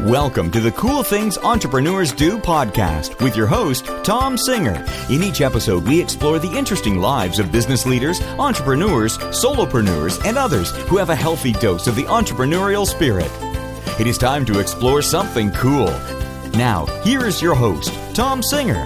Welcome to the Cool Things Entrepreneurs Do podcast with your host, Tom Singer. In each episode, we explore the interesting lives of business leaders, entrepreneurs, solopreneurs, and others who have a healthy dose of the entrepreneurial spirit. It is time to explore something cool. Now, here is your host, Tom Singer.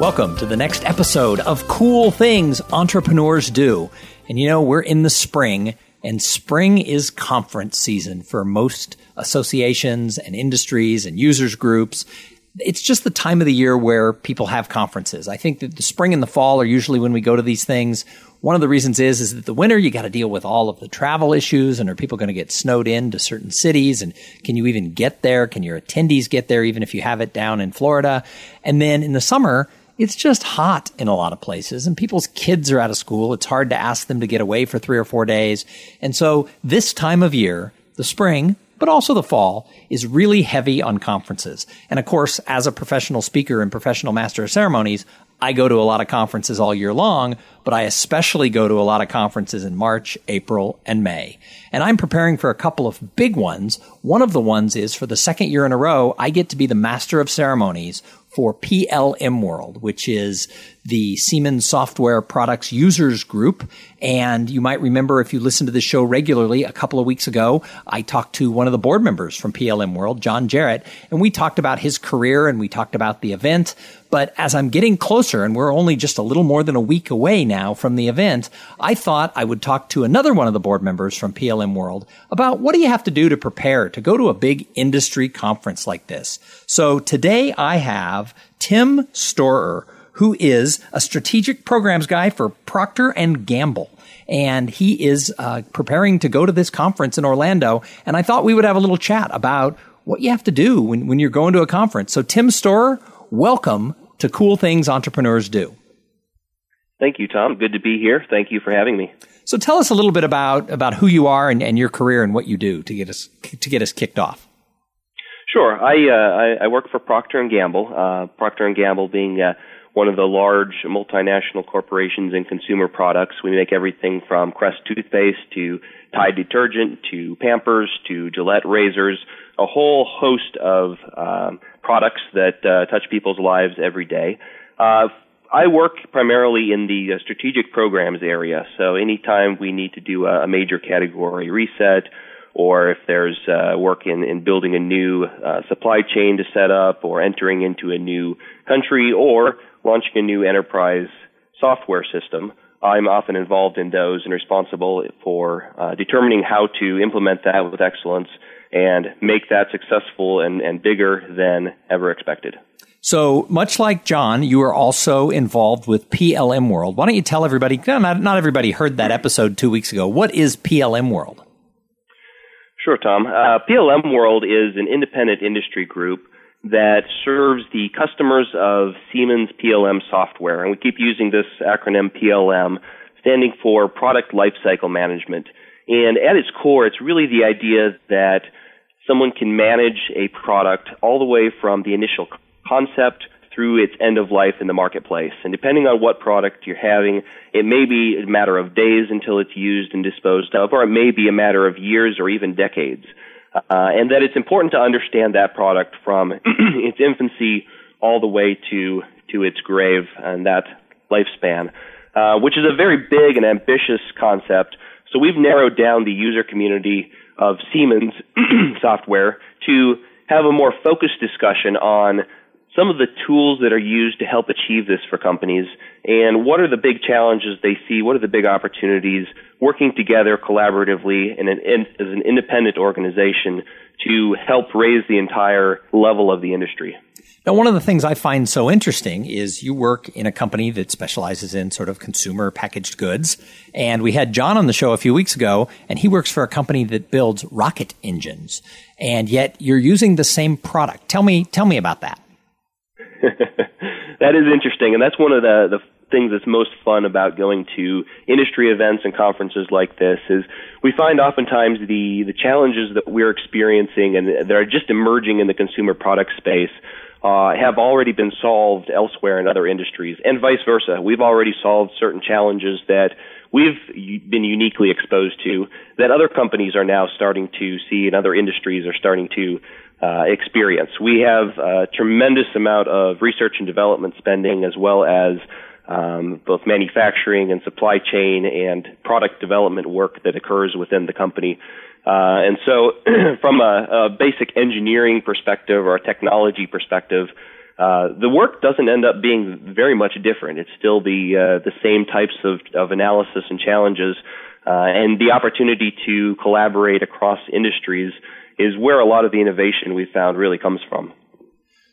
Welcome to the next episode of Cool Things Entrepreneurs Do. And you know, we're in the spring, and spring is conference season for most associations and industries and users groups. It's just the time of the year where people have conferences. I think that the spring and the fall are usually when we go to these things. One of the reasons is is that the winter you got to deal with all of the travel issues and are people going to get snowed in to certain cities and can you even get there? Can your attendees get there even if you have it down in Florida? And then in the summer, it's just hot in a lot of places and people's kids are out of school. It's hard to ask them to get away for 3 or 4 days. And so this time of year, the spring, but also the fall is really heavy on conferences. And of course, as a professional speaker and professional master of ceremonies, I go to a lot of conferences all year long, but I especially go to a lot of conferences in March, April, and May. And I'm preparing for a couple of big ones. One of the ones is for the second year in a row, I get to be the master of ceremonies for PLM World, which is the Siemens Software Products Users Group. And you might remember if you listen to the show regularly, a couple of weeks ago, I talked to one of the board members from PLM World, John Jarrett, and we talked about his career and we talked about the event. But as I'm getting closer, and we're only just a little more than a week away now from the event, I thought I would talk to another one of the board members from PLM World about what do you have to do to prepare to go to a big industry conference like this. So today I have Tim Storer, who is a strategic programs guy for Procter and Gamble. And he is uh, preparing to go to this conference in Orlando. And I thought we would have a little chat about what you have to do when, when you're going to a conference. So, Tim Storer, welcome to Cool Things Entrepreneurs Do. Thank you, Tom. Good to be here. Thank you for having me. So tell us a little bit about, about who you are and, and your career and what you do to get us to get us kicked off. Sure. I uh, I, I, work for Procter and Gamble. Uh, Procter and Gamble being uh, one of the large multinational corporations in consumer products. We make everything from Crest toothpaste to Tide detergent to Pampers to Gillette razors, a whole host of um, products that uh, touch people's lives every day. Uh, I work primarily in the uh, strategic programs area, so anytime we need to do a, a major category reset, or if there's uh, work in, in building a new uh, supply chain to set up, or entering into a new country, or launching a new enterprise software system, I'm often involved in those and responsible for uh, determining how to implement that with excellence and make that successful and, and bigger than ever expected. So, much like John, you are also involved with PLM World. Why don't you tell everybody? Not, not everybody heard that episode two weeks ago. What is PLM World? Sure, Tom. Uh, PLM World is an independent industry group that serves the customers of Siemens PLM software. And we keep using this acronym PLM, standing for Product Lifecycle Management. And at its core, it's really the idea that someone can manage a product all the way from the initial concept through its end of life in the marketplace. And depending on what product you're having, it may be a matter of days until it's used and disposed of, or it may be a matter of years or even decades. Uh, and that it's important to understand that product from its infancy all the way to to its grave and that lifespan, uh, which is a very big and ambitious concept. So we've narrowed down the user community of Siemens software to have a more focused discussion on some of the tools that are used to help achieve this for companies and what are the big challenges they see, what are the big opportunities working together collaboratively in an, in, as an independent organization to help raise the entire level of the industry. Now, one of the things I find so interesting is you work in a company that specializes in sort of consumer packaged goods. And we had John on the show a few weeks ago, and he works for a company that builds rocket engines. And yet you're using the same product. Tell me, tell me about that. That is interesting, and that's one of the the things that's most fun about going to industry events and conferences like this is we find oftentimes the the challenges that we're experiencing and that are just emerging in the consumer product space uh, have already been solved elsewhere in other industries, and vice versa. We've already solved certain challenges that we've been uniquely exposed to that other companies are now starting to see and other industries are starting to uh, experience. We have a tremendous amount of research and development spending as well as um, both manufacturing and supply chain and product development work that occurs within the company. Uh, and so, from a, a, basic engineering perspective or a technology perspective, uh, the work doesn't end up being very much different. It's still the uh, the same types of, of analysis and challenges, uh, and the opportunity to collaborate across industries is where a lot of the innovation we've found really comes from.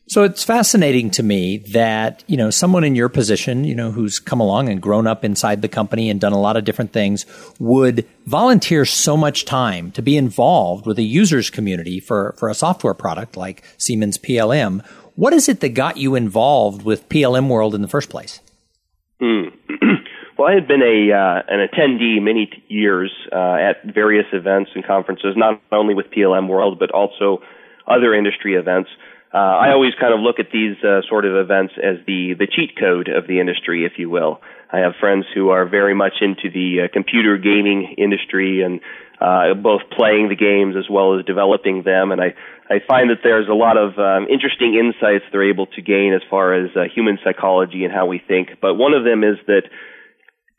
So it's fascinating to me that, you know, someone in your position, you know, who's come along and grown up inside the company and done a lot of different things would volunteer so much time to be involved with a users community for, for a software product like Siemens PLM. What is it that got you involved with PLM World in the first place? Mm. well, I had been a uh, an attendee many t- years uh, at various events and conferences, not only with PLM World but also other industry events. Uh, I always kind of look at these uh, sort of events as the the cheat code of the industry, if you will. I have friends who are very much into the uh, computer gaming industry and uh, both playing the games as well as developing them, and I I find that there's a lot of um, interesting insights they're able to gain as far as uh, human psychology and how we think. But one of them is that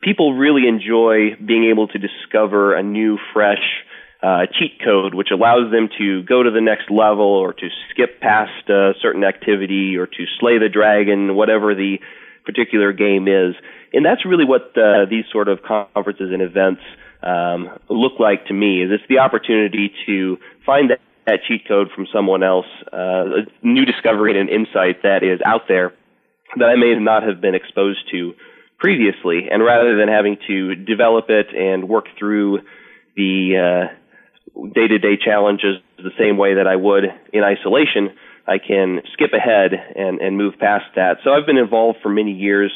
people really enjoy being able to discover a new, fresh uh, cheat code, which allows them to go to the next level or to skip past a certain activity or to slay the dragon, whatever the particular game is. And that's really what uh, these sort of conferences and events um, look like to me. Is it's the opportunity to find that, that cheat code from someone else, uh, a new discovery and insight that is out there that I may not have been exposed to previously, and rather than having to develop it and work through the day to day challenges the same way that I would in isolation, I can skip ahead and, and move past that. So I've been involved for many years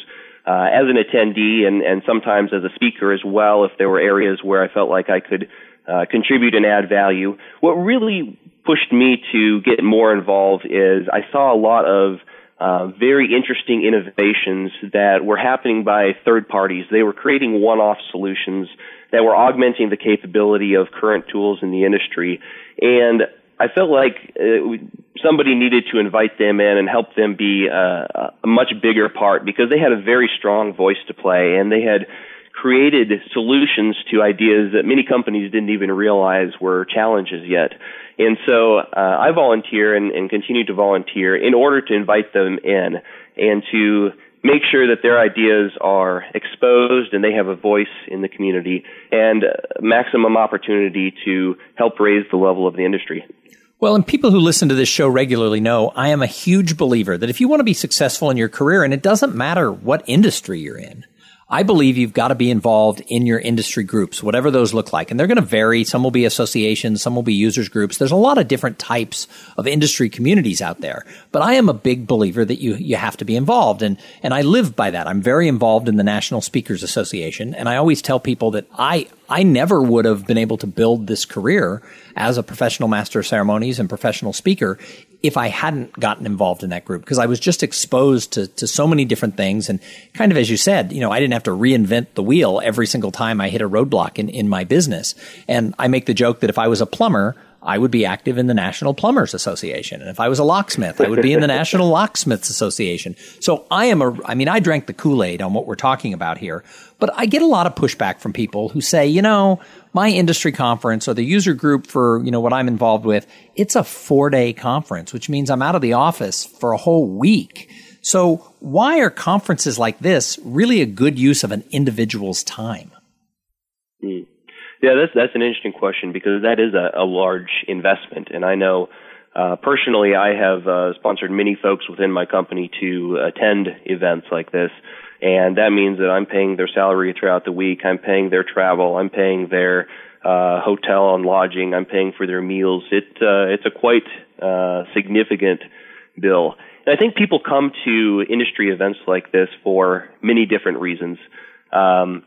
uh, as an attendee and, and sometimes as a speaker as well if there were areas where I felt like I could uh, contribute and add value. What really pushed me to get more involved is I saw a lot of uh, very interesting innovations that were happening by third parties. They were creating one-off solutions that were augmenting the capability of current tools in the industry. And I felt like uh, somebody needed to invite them in and help them be uh, a much bigger part because they had a very strong voice to play and they had created solutions to ideas that many companies didn't even realize were challenges yet. And so uh, I volunteer and, and continue to volunteer in order to invite them in and to make sure that their ideas are exposed and they have a voice in the community and maximum opportunity to help raise the level of the industry. Well, and people who listen to this show regularly know I am a huge believer that if you want to be successful in your career, and it doesn't matter what industry you're in, I believe you've got to be involved in your industry groups, whatever those look like. And they're going to vary. Some will be associations, some will be users groups. There's a lot of different types of industry communities out there. But I am a big believer that you, you have to be involved. And, and I live by that. I'm very involved in the National Speakers Association. And I always tell people that I, I never would have been able to build this career as a professional master of ceremonies and professional speaker if I hadn't gotten involved in that group because I was just exposed to, to so many different things. And kind of as you said, you know, I didn't have to reinvent the wheel every single time I hit a roadblock in, in my business. And I make the joke that if I was a plumber, I would be active in the National Plumbers Association. And if I was a locksmith, I would be in the National Locksmiths Association. So I am a, I mean, I drank the Kool-Aid on what we're talking about here, but I get a lot of pushback from people who say, you know, my industry conference or the user group for, you know, what I'm involved with, it's a four day conference, which means I'm out of the office for a whole week. So why are conferences like this really a good use of an individual's time? Yeah, that's that's an interesting question because that is a, a large investment, and I know uh, personally I have uh, sponsored many folks within my company to attend events like this, and that means that I'm paying their salary throughout the week. I'm paying their travel. I'm paying their uh, hotel and lodging. I'm paying for their meals. It uh, it's a quite uh, significant bill. And I think people come to industry events like this for many different reasons. Um,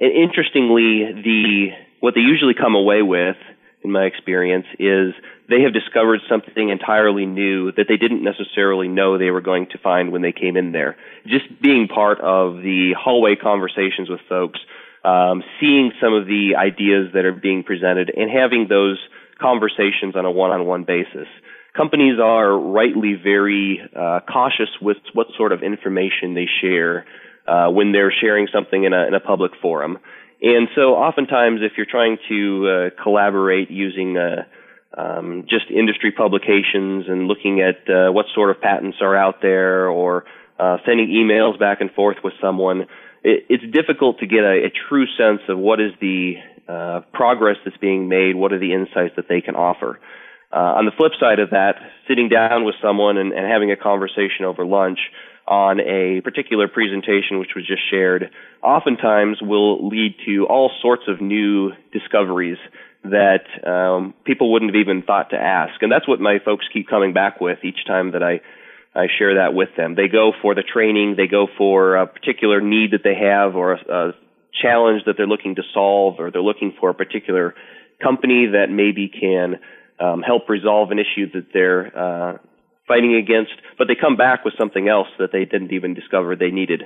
and interestingly, the what they usually come away with, in my experience, is they have discovered something entirely new that they didn't necessarily know they were going to find when they came in there. Just being part of the hallway conversations with folks, um, seeing some of the ideas that are being presented, and having those conversations on a one-on-one basis. Companies are rightly very uh, cautious with what sort of information they share uh, when they're sharing something in a, in a public forum. And so oftentimes if you're trying to uh, collaborate using uh, um, just industry publications and looking at uh, what sort of patents are out there or uh, sending emails back and forth with someone, it, it's difficult to get a, a, true sense of what is the uh, progress that's being made, what are the insights that they can offer. Uh, on the flip side of that, sitting down with someone and, and having a conversation over lunch on a particular presentation which was just shared oftentimes will lead to all sorts of new discoveries that um, people wouldn't have even thought to ask. And that's what my folks keep coming back with each time that I I share that with them. They go for the training, they go for a particular need that they have or a, a challenge that they're looking to solve, or they're looking for a particular company that maybe can um, help resolve an issue that they're uh, fighting against, but they come back with something else that they didn't even discover they needed.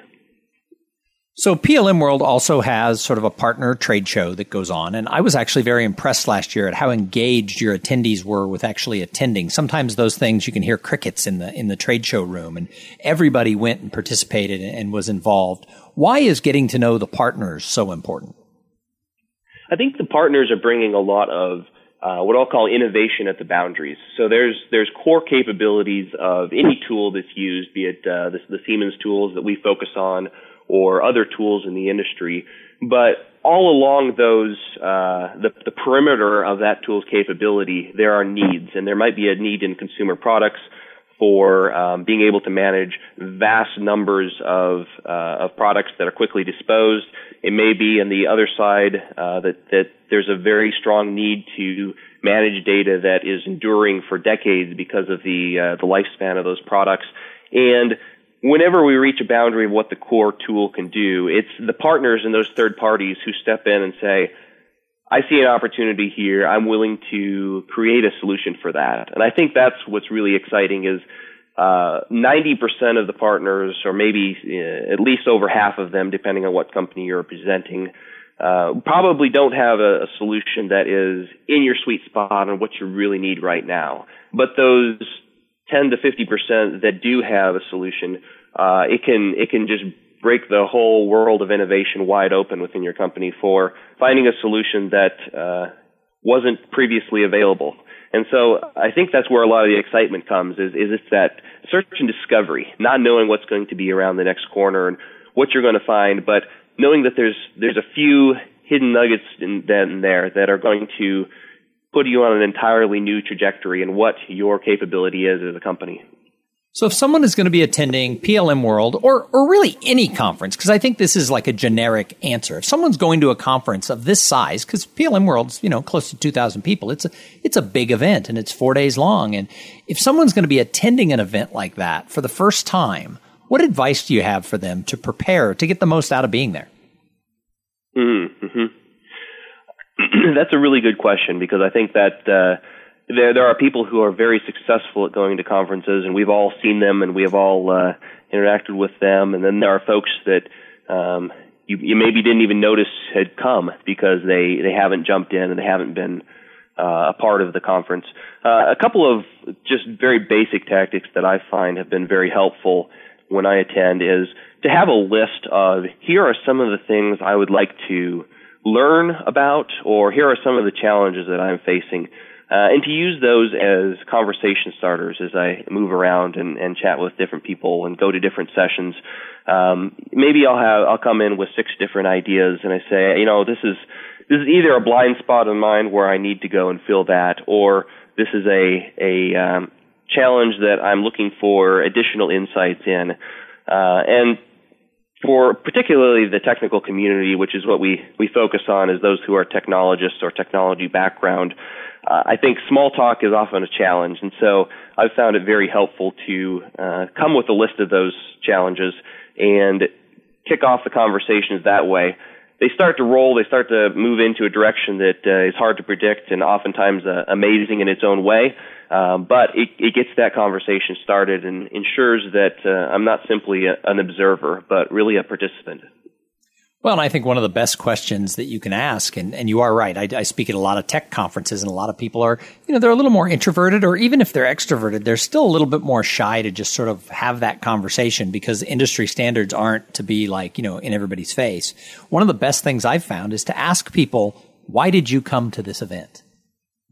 So PLM World also has sort of a partner trade show that goes on. And I was actually very impressed last year at how engaged your attendees were with actually attending. Sometimes those things you can hear crickets in the, in the trade show room and everybody went and participated and was involved. Why is getting to know the partners so important? I think the partners are bringing a lot of uh, what I'll call innovation at the boundaries. So there's there's core capabilities of any tool that's used, be it uh, the, the Siemens tools that we focus on, or other tools in the industry. But all along those uh, the, the perimeter of that tool's capability, there are needs, and there might be a need in consumer products for um, being able to manage vast numbers of uh, of products that are quickly disposed. It may be on the other side uh, that that there's a very strong need to manage data that is enduring for decades because of the uh, the lifespan of those products. And whenever we reach a boundary of what the core tool can do, it's the partners and those third parties who step in and say, I see an opportunity here. I'm willing to create a solution for that. And I think that's what's really exciting is uh, 90% of the partners, or maybe uh, at least over half of them, depending on what company you're representing, uh, probably don't have a, a, solution that is in your sweet spot and what you really need right now. But those 10 to 50% that do have a solution, uh, it can it can just break the whole world of innovation wide open within your company for finding a solution that uh, wasn't previously available. And so I think that's where a lot of the excitement comes is, is it's that search and discovery, not knowing what's going to be around the next corner and what you're going to find, but knowing that there's, there's a few hidden nuggets in, in there that are going to put you on an entirely new trajectory and what your capability is as a company. So if someone is going to be attending PLM World or, or really any conference, because I think this is like a generic answer. If someone's going to a conference of this size, because PLM World's, you know, close to 2,000 people, it's a, it's a big event and it's four days long. And if someone's going to be attending an event like that for the first time, what advice do you have for them to prepare to get the most out of being there? Mm-hmm. That's a really good question because I think that, uh, there there are people who are very successful at going to conferences, and we've all seen them, and we have all uh, interacted with them. And then there are folks that um, you, you maybe didn't even notice had come because they they haven't jumped in and they haven't been uh, a part of the conference. Uh, a couple of just very basic tactics that I find have been very helpful when I attend is to have a list of here are some of the things I would like to learn about, or here are some of the challenges that I'm facing uh, and to use those as conversation starters as I move around and, and chat with different people and go to different sessions. Um, maybe I'll have I'll come in with six different ideas and I say, you know, this is this is either a blind spot in mind where I need to go and fill that, or this is a a um, challenge that I'm looking for additional insights in. Uh, and for particularly the technical community, which is what we, we focus on, is those who are technologists or technology background uh, I think small talk is often a challenge, and so I've found it very helpful to uh, come with a list of those challenges and kick off the conversations that way. They start to roll, they start to move into a direction that uh, is hard to predict and oftentimes uh, amazing in its own way. Um, but it, it gets that conversation started and ensures that uh, I'm not simply a, an observer, but really a participant. Well, and I think one of the best questions that you can ask, and, and you are right. I, I, speak at a lot of tech conferences, and a lot of people are, you know, they're a little more introverted, or even if they're extroverted, they're still a little bit more shy to just sort of have that conversation because industry standards aren't to be like, you know, in everybody's face. One of the best things I've found is to ask people, why did you come to this event?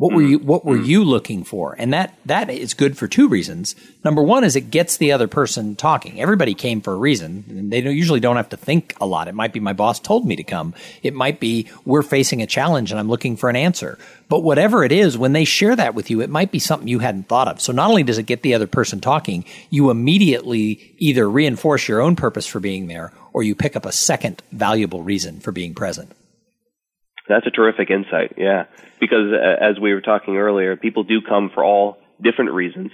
What were mm-hmm. you what were mm-hmm. you looking for? And that that is good for two reasons. Number one is it gets the other person talking. Everybody came for a reason, and they don't, usually don't have to think a lot. It might be my boss told me to come. It might be we're facing a challenge and I'm looking for an answer. But whatever it is, when they share that with you, it might be something you hadn't thought of. So not only does it get the other person talking, you immediately either reinforce your own purpose for being there or you pick up a second valuable reason for being present. That's a terrific insight. Yeah, because uh, as we were talking earlier, people do come for all different reasons,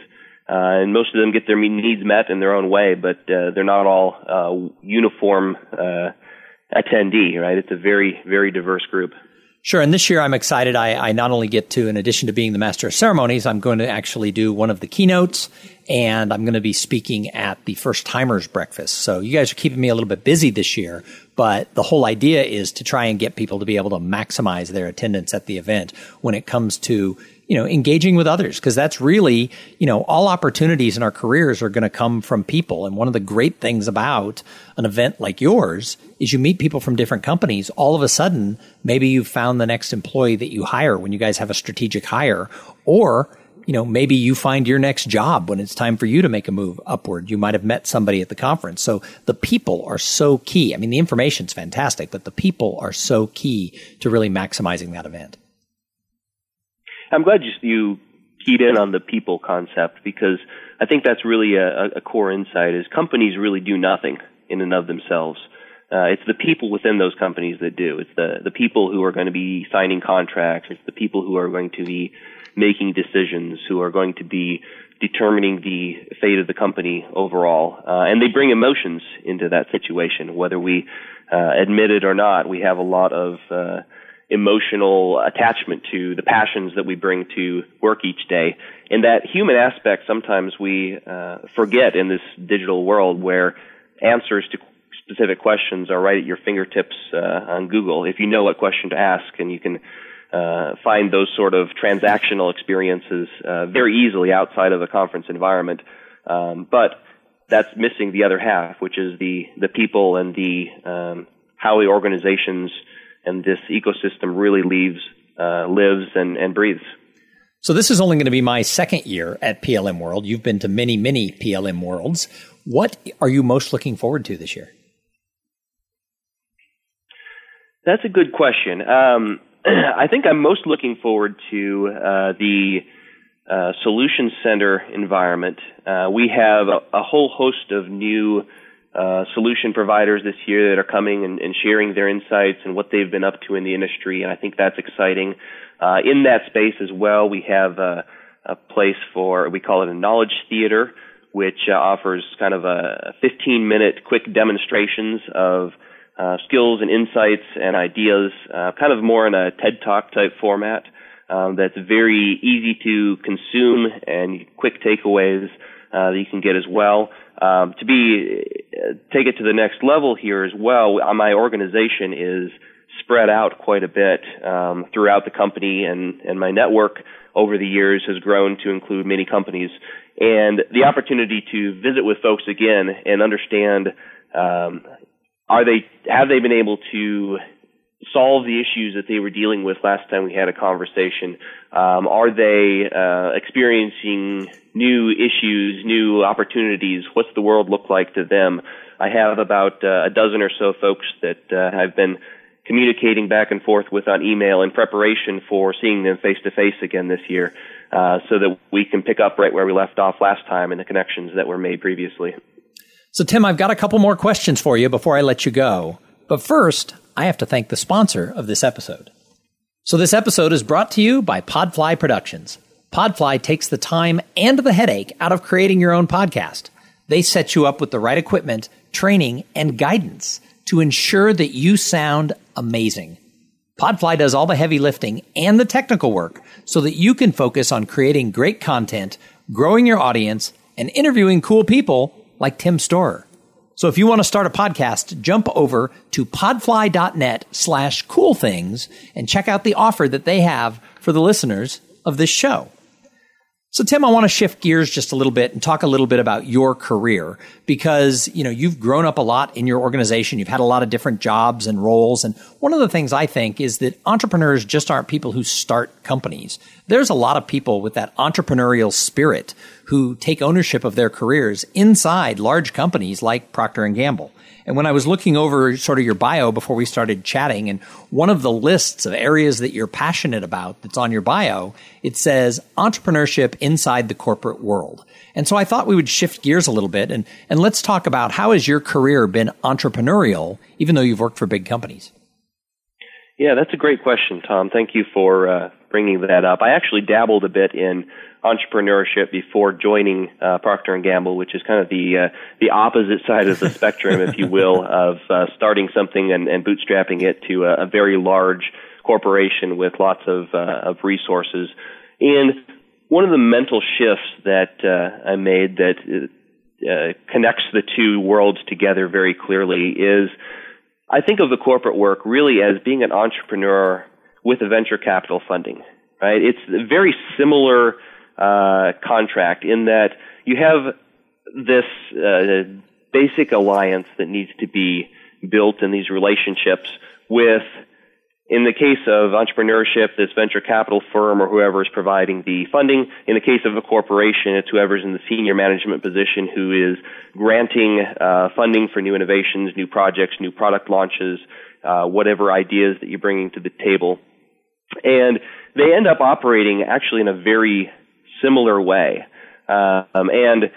uh, and most of them get their needs met in their own way, but uh, they're not all uh, uniform uh, attendee. Right? It's a very very diverse group. Sure. And this year I'm excited. I, I, not only get to, in addition to being the master of ceremonies, I'm going to actually do one of the keynotes and I'm going to be speaking at the first timers breakfast. So you guys are keeping me a little bit busy this year, but the whole idea is to try and get people to be able to maximize their attendance at the event when it comes to you know, engaging with others because that's really, you know, all opportunities in our careers are going to come from people. And one of the great things about an event like yours is you meet people from different companies. All of a sudden, maybe you've found the next employee that you hire when you guys have a strategic hire or you know, maybe you find your next job when it's time for you to make a move upward. You might have met somebody at the conference. So the people are so key. I mean, the information's fantastic, but the people are so key to really maximizing that event. I'm glad you, you keyed in on the people concept because I think that's really a, a core insight is companies really do nothing in and of themselves. Uh, it's the people within those companies that do. It's the, the people who are going to be signing contracts. It's the people who are going to be making decisions, who are going to be determining the fate of the company overall. Uh, and they bring emotions into that situation, whether we uh, admit it or not. We have a lot of uh, emotional attachment to the passions that we bring to work each day. And that human aspect sometimes we uh, forget in this digital world where answers to specific questions are right at your fingertips uh, on Google. If you know what question to ask and you can uh, find those sort of transactional experiences uh, very easily outside of a conference environment. Um, but that's missing the other half, which is the, the people and the um, how the organizations and this ecosystem really leaves, uh, lives and, and breathes. So this is only going to be my second year at PLM World. You've been to many, many PLM Worlds. What are you most looking forward to this year? That's a good question. Um, I think I'm most looking forward to uh, the uh, Solution Center environment. Uh, we have a, a, whole host of new uh, solution providers this year that are coming and, and, sharing their insights and what they've been up to in the industry, and I think that's exciting. Uh, in that space as well, we have a, a, place for we call it a knowledge theater, which uh, offers kind of a 15 minute quick demonstrations of uh, skills and insights and ideas, uh, kind of more in a TED Talk type format. Um, that's very easy to consume and quick takeaways that you can get as well. Um, to be uh, take it to the next level here as well, uh, my organization is spread out quite a bit um, throughout the company, and and my network over the years has grown to include many companies. And the opportunity to visit with folks again and understand um, are they have they been able to solve the issues that they were dealing with last time we had a conversation? Um, are they uh, experiencing new issues, new opportunities? What's the world look like to them? I have about uh, a dozen or so folks that uh, I've been communicating back and forth with on email in preparation for seeing them face to face again this year, uh, so that we can pick up right where we left off last time and the connections that were made previously. So, Tim, I've got a couple more questions for you before I let you go. But first, I have to thank the sponsor of this episode. So, this episode is brought to you by Podfly Productions. Podfly takes the time and the headache out of creating your own podcast. They set you up with the right equipment, training, and guidance to ensure that you sound amazing. Podfly does all the heavy lifting and the technical work so that you can focus on creating great content, growing your audience, and interviewing cool people like Tim Storer. So if you want to start a podcast, jump over to podfly.net slash cool things and check out the offer that they have for the listeners of this show. So Tim, I want to shift gears just a little bit and talk a little bit about your career because, you know, you've grown up a lot in your organization. You've had a lot of different jobs and roles. And one of the things I think is that entrepreneurs just aren't people who start companies. There's a lot of people with that entrepreneurial spirit who take ownership of their careers inside large companies like Procter and Gamble. And when I was looking over sort of your bio before we started chatting, and one of the lists of areas that you're passionate about that's on your bio, it says entrepreneurship inside the corporate world. And so I thought we would shift gears a little bit and, and let's talk about how has your career been entrepreneurial, even though you've worked for big companies? Yeah, that's a great question, Tom. Thank you for uh, bringing that up. I actually dabbled a bit in entrepreneurship before joining uh, Procter and Gamble, which is kind of the uh, the opposite side of the spectrum, if you will, of uh, starting something and, and bootstrapping it to a, a very large corporation with lots of uh, of resources. And one of the mental shifts that uh, I made that uh, connects the two worlds together very clearly is I think of the corporate work really as being an entrepreneur with a venture capital funding. Right? It's a very similar uh, contract in that you have this uh, basic alliance that needs to be built in these relationships with in the case of entrepreneurship, this venture capital firm or whoever is providing the funding. In the case of a corporation, it's whoever's in the senior management position who is granting uh, funding for new innovations, new projects, new product launches, uh, whatever ideas that you're bringing to the table. And they end up operating actually in a very similar way. Um, and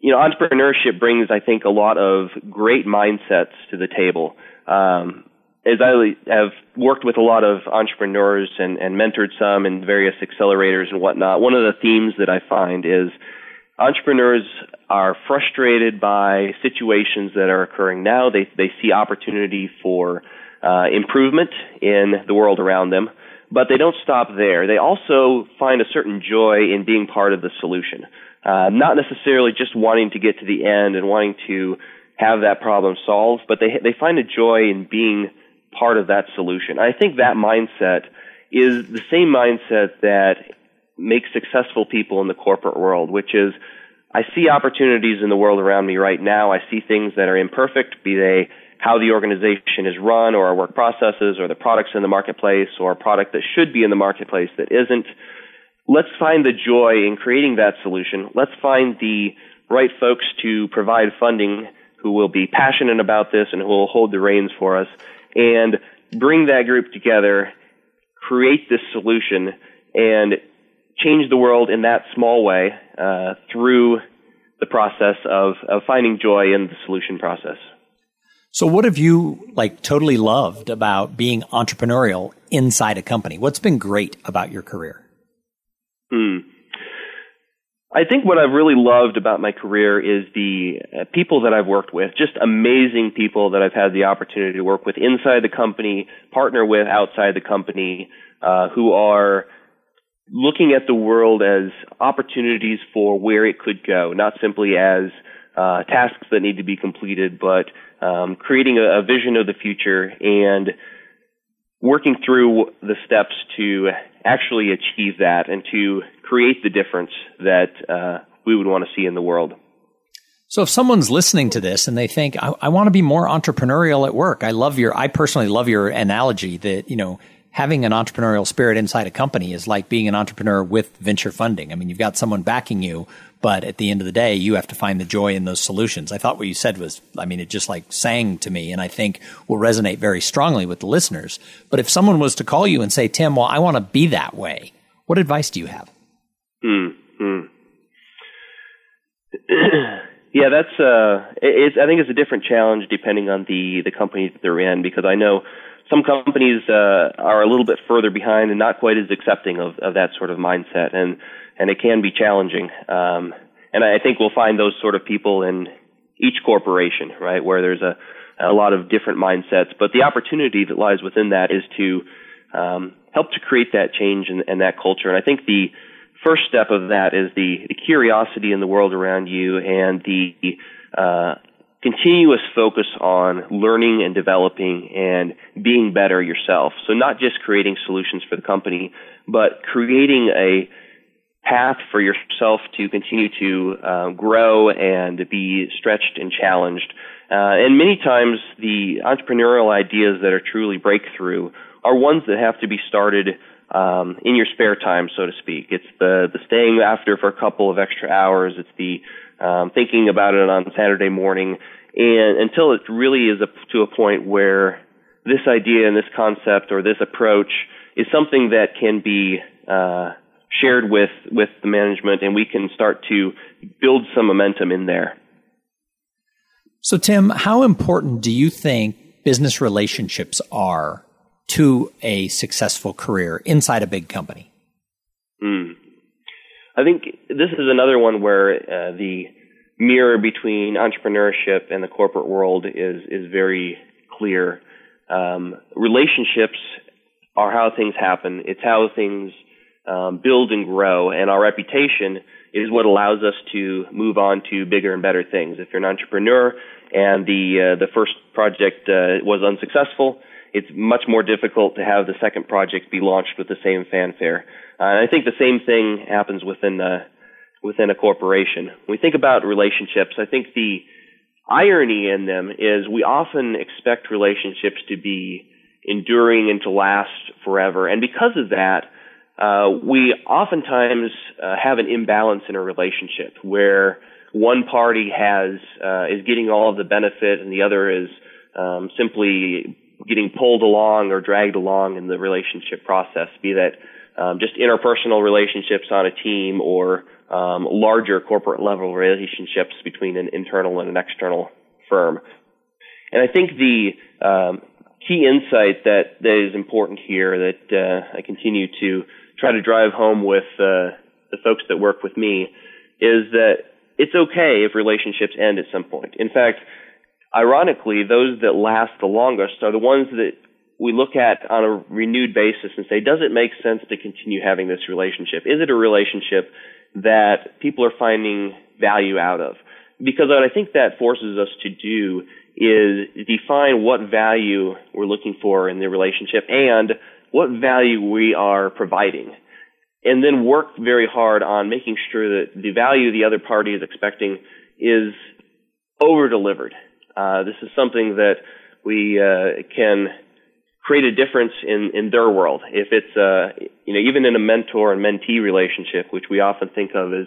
you know, entrepreneurship brings, I think, a lot of great mindsets to the table. Um, as I have worked with a lot of entrepreneurs and, and mentored some in various accelerators and whatnot, one of the themes that I find is entrepreneurs are frustrated by situations that are occurring now. They they see opportunity for uh, improvement in the world around them, but they don't stop there. They also find a certain joy in being part of the solution, uh, not necessarily just wanting to get to the end and wanting to have that problem solved, but they they find a joy in being part of that solution. I think that mindset is the same mindset that makes successful people in the corporate world, which is I see opportunities in the world around me right now. I see things that are imperfect, be they how the organization is run or our work processes or the products in the marketplace or a product that should be in the marketplace that isn't. Let's find the joy in creating that solution. Let's find the right folks to provide funding who will be passionate about this and who will hold the reins for us and bring that group together, create this solution, and change the world in that small way uh, through the process of, of finding joy in the solution process. So what have you like totally loved about being entrepreneurial inside a company? What's been great about your career? Hmm. I think what I've really loved about my career is the uh, people that I've worked with, just amazing people that I've had the opportunity to work with inside the company, partner with outside the company, uh, who are looking at the world as opportunities for where it could go, not simply as uh, tasks that need to be completed, but um, creating a, a vision of the future and working through the steps to actually achieve that and to create the difference that uh, we would want to see in the world. So if someone's listening to this and they think, I, I want to be more entrepreneurial at work, I love your, I personally love your analogy that, you know, having an entrepreneurial spirit inside a company is like being an entrepreneur with venture funding. I mean, you've got someone backing you, but at the end of the day, you have to find the joy in those solutions. I thought what you said was, I mean, it just like sang to me and I think will resonate very strongly with the listeners. But if someone was to call you and say, Tim, well, I want to be that way, what advice do you have? Hmm. hmm. yeah, that's uh. I think it's a different challenge depending on the the company that they're in because I know some companies uh, are a little bit further behind and not quite as accepting of, of that sort of mindset, and and it can be challenging. Um, and I think we'll find those sort of people in each corporation, right, where there's a a lot of different mindsets. But the opportunity that lies within that is to um, help to create that change and, and that culture. And I think the first step of that is the, the curiosity in the world around you and the uh, continuous focus on learning and developing and being better yourself. So not just creating solutions for the company, but creating a path for yourself to continue to uh, grow and be stretched and challenged. Uh, and many times the entrepreneurial ideas that are truly breakthrough are ones that have to be started um, in your spare time, so to speak. It's the the staying after for a couple of extra hours. It's the um, thinking about it on Saturday morning, and until it really is a, to a point where this idea and this concept or this approach is something that can be uh, shared with with the management, and we can start to build some momentum in there. So, Tim, how important do you think business relationships are to a successful career inside a big company? Mm. I think this is another one where uh, the mirror between entrepreneurship and the corporate world is is very clear. Um, relationships are how things happen. It's how things um, build and grow, and our reputation is what allows us to move on to bigger and better things. If you're an entrepreneur and the uh, the first project uh, was unsuccessful, it's much more difficult to have the second project be launched with the same fanfare. Uh, and I think the same thing happens within uh, within a corporation. When we think about relationships, I think the irony in them is we often expect relationships to be enduring and to last forever, and because of that uh, we oftentimes uh, have an imbalance in a relationship where one party has uh, is getting all of the benefit and the other is um, simply getting pulled along or dragged along in the relationship process, be that um, just interpersonal relationships on a team or um, larger corporate level relationships between an internal and an external firm. And I think the um, key insight that, that is important here that uh, I continue to try to drive home with uh, the folks that work with me is that it's okay if relationships end at some point. In fact, ironically, those that last the longest are the ones that we look at on a renewed basis and say, does it make sense to continue having this relationship? Is it a relationship that people are finding value out of? Because what I think that forces us to do is define what value we're looking for in the relationship and what value we are providing, and then work very hard on making sure that the value the other party is expecting is over delivered. Uh, this is something that we uh, can create a difference in, in their world. If it's, uh, you know, even in a mentor and mentee relationship, which we often think of as,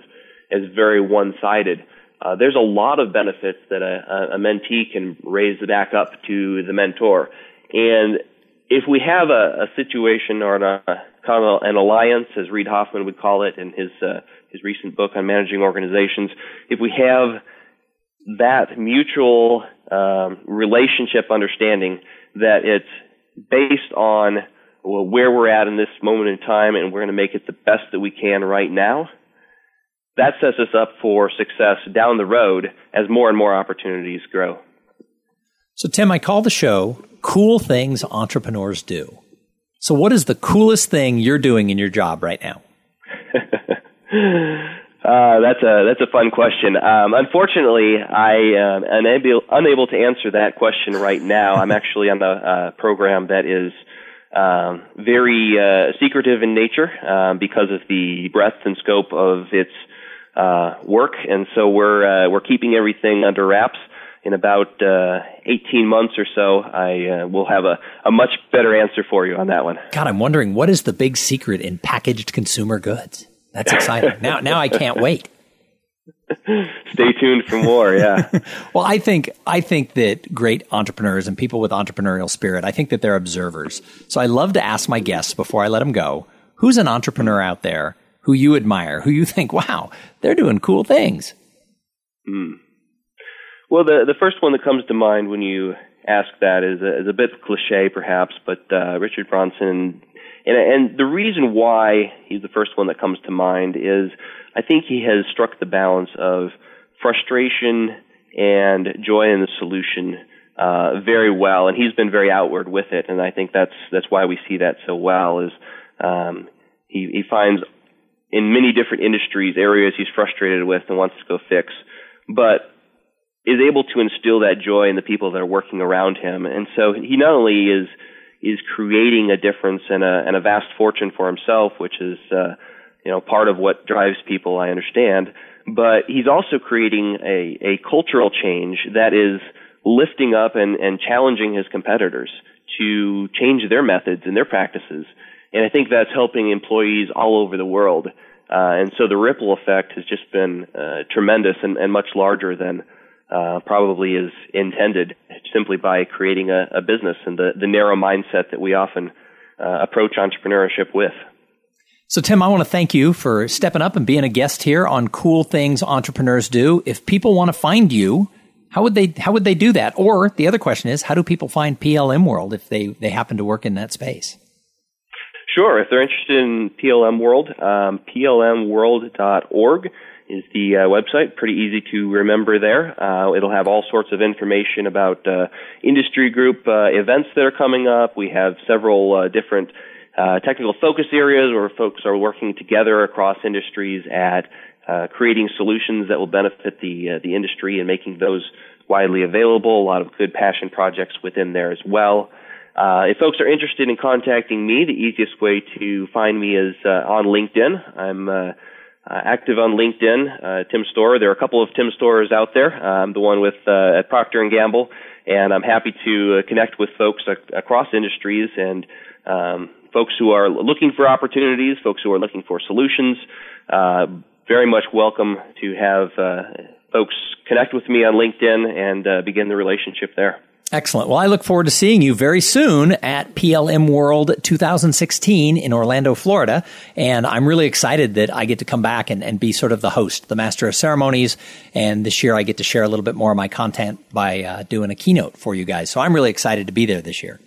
as very one-sided, uh, there's a lot of benefits that a, a mentee can raise back up to the mentor. And if we have a, a situation or an, kind of an alliance, as Reid Hoffman would call it in his uh, his recent book on managing organizations, if we have that mutual um, relationship understanding that it's based on well, where we're at in this moment in time, and we're going to make it the best that we can right now. That sets us up for success down the road as more and more opportunities grow. So, Tim, I call the show Cool Things Entrepreneurs Do. So, what is the coolest thing you're doing in your job right now? uh, that's a that's a fun question. Um, unfortunately, I am unable unable to answer that question right now. I'm actually on a uh, program that is um, very uh, secretive in nature um, because of the breadth and scope of its uh, work, and so we're uh, we're keeping everything under wraps in about uh, 18 months or so, I uh, will have a, a much better answer for you on that one. God, I'm wondering what is the big secret in packaged consumer goods? That's exciting. now, now I can't wait. Stay tuned for more. Yeah. well, I think I think that great entrepreneurs and people with entrepreneurial spirit, I think that they're observers. So I love to ask my guests before I let them go, who's an entrepreneur out there who you admire, who you think, wow, they're doing cool things. Hmm. Well, the the first one that comes to mind when you ask that is a, is a bit cliche, perhaps, but uh, Richard Branson, and and the reason why he's the first one that comes to mind is I think he has struck the balance of frustration and joy in the solution uh, very well, and he's been very outward with it, and I think that's that's why we see that so well. Is um, he he finds in many different industries areas he's frustrated with and wants to go fix, but is able to instill that joy in the people that are working around him. And so he not only is is creating a difference and a and a vast fortune for himself, which is uh, you know part of what drives people. I understand, but he's also creating a a cultural change that is lifting up and, and challenging his competitors to change their methods and their practices. And I think that's helping employees all over the world. Uh, and so the ripple effect has just been uh, tremendous and, and much larger than uh, probably is intended simply by creating a, a, business and the, the narrow mindset that we often uh, approach entrepreneurship with. So, Tim, I want to thank you for stepping up and being a guest here on Cool Things Entrepreneurs Do. If people want to find you, how would they how would they do that? Or the other question is, how do people find PLM World if they, they happen to work in that space? Sure. If they're interested in PLM World, um, plmworld.org is the uh, website. Pretty easy to remember there. Uh, it'll have all sorts of information about uh, industry group uh, events that are coming up. We have several uh, different uh, technical focus areas where folks are working together across industries at creating solutions that will benefit the the industry and making those widely available. A lot of good passion projects within there as well. Uh, if folks are interested in contacting me, the easiest way to find me is uh, on LinkedIn. I'm uh, uh, active on LinkedIn, uh, Tim Storer. There are a couple of Tim Storers out there. I'm the one with uh, at Procter and Gamble, and I'm happy to uh, connect with folks ac- across industries and um, folks who are looking for opportunities, folks who are looking for solutions. Uh, very much welcome to have uh, folks connect with me on LinkedIn and uh, begin the relationship there. Excellent. Well, I look forward to seeing you very soon at PLM World 2016 in Orlando, Florida. And I'm really excited that I get to come back and, and be sort of the host, the master of ceremonies. And this year I get to share a little bit more of my content by uh, doing a keynote for you guys. So I'm really excited to be there this year.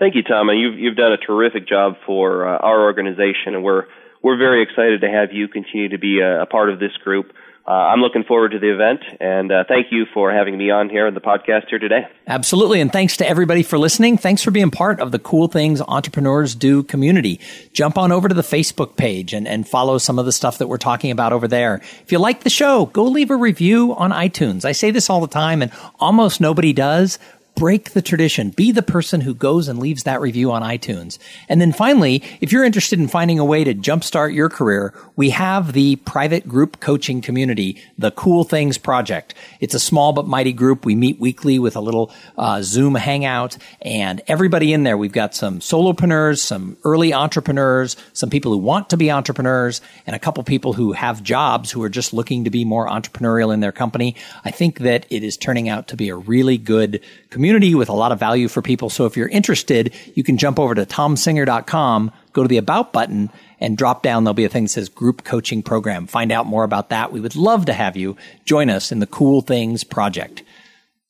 Thank you, Tom. And you've, you've done a terrific job for uh, our organization. And we're, we're very excited to have you continue to be a, a part of this group uh, I'm looking forward to the event, and uh, thank you for having me on here in the podcast here today. Absolutely, and thanks to everybody for listening. Thanks for being part of the Cool Things Entrepreneurs Do community. Jump on over to the Facebook page and, and follow some of the stuff that we're talking about over there. If you like the show, go leave a review on iTunes. I say this all the time, and almost nobody does break the tradition. Be the person who goes and leaves that review on iTunes. And then finally, if you're interested in finding a way to jumpstart your career, we have the private group coaching community, the Cool Things Project. It's a small but mighty group. We meet weekly with a little uh, Zoom hangout and everybody in there. We've got some solopreneurs, some early entrepreneurs, some people who want to be entrepreneurs, and a couple people who have jobs who are just looking to be more entrepreneurial in their company. I think that it is turning out to be a really good community with a lot of value for people. So if you're interested, you can jump over to tomsinger.com, go to the about button and drop down. There'll be a thing that says group coaching program. Find out more about that. We would love to have you join us in the cool things project.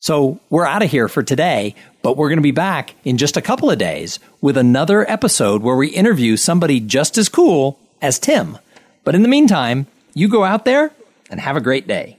So we're out of here for today, but we're going to be back in just a couple of days with another episode where we interview somebody just as cool as Tim. But in the meantime, you go out there and have a great day.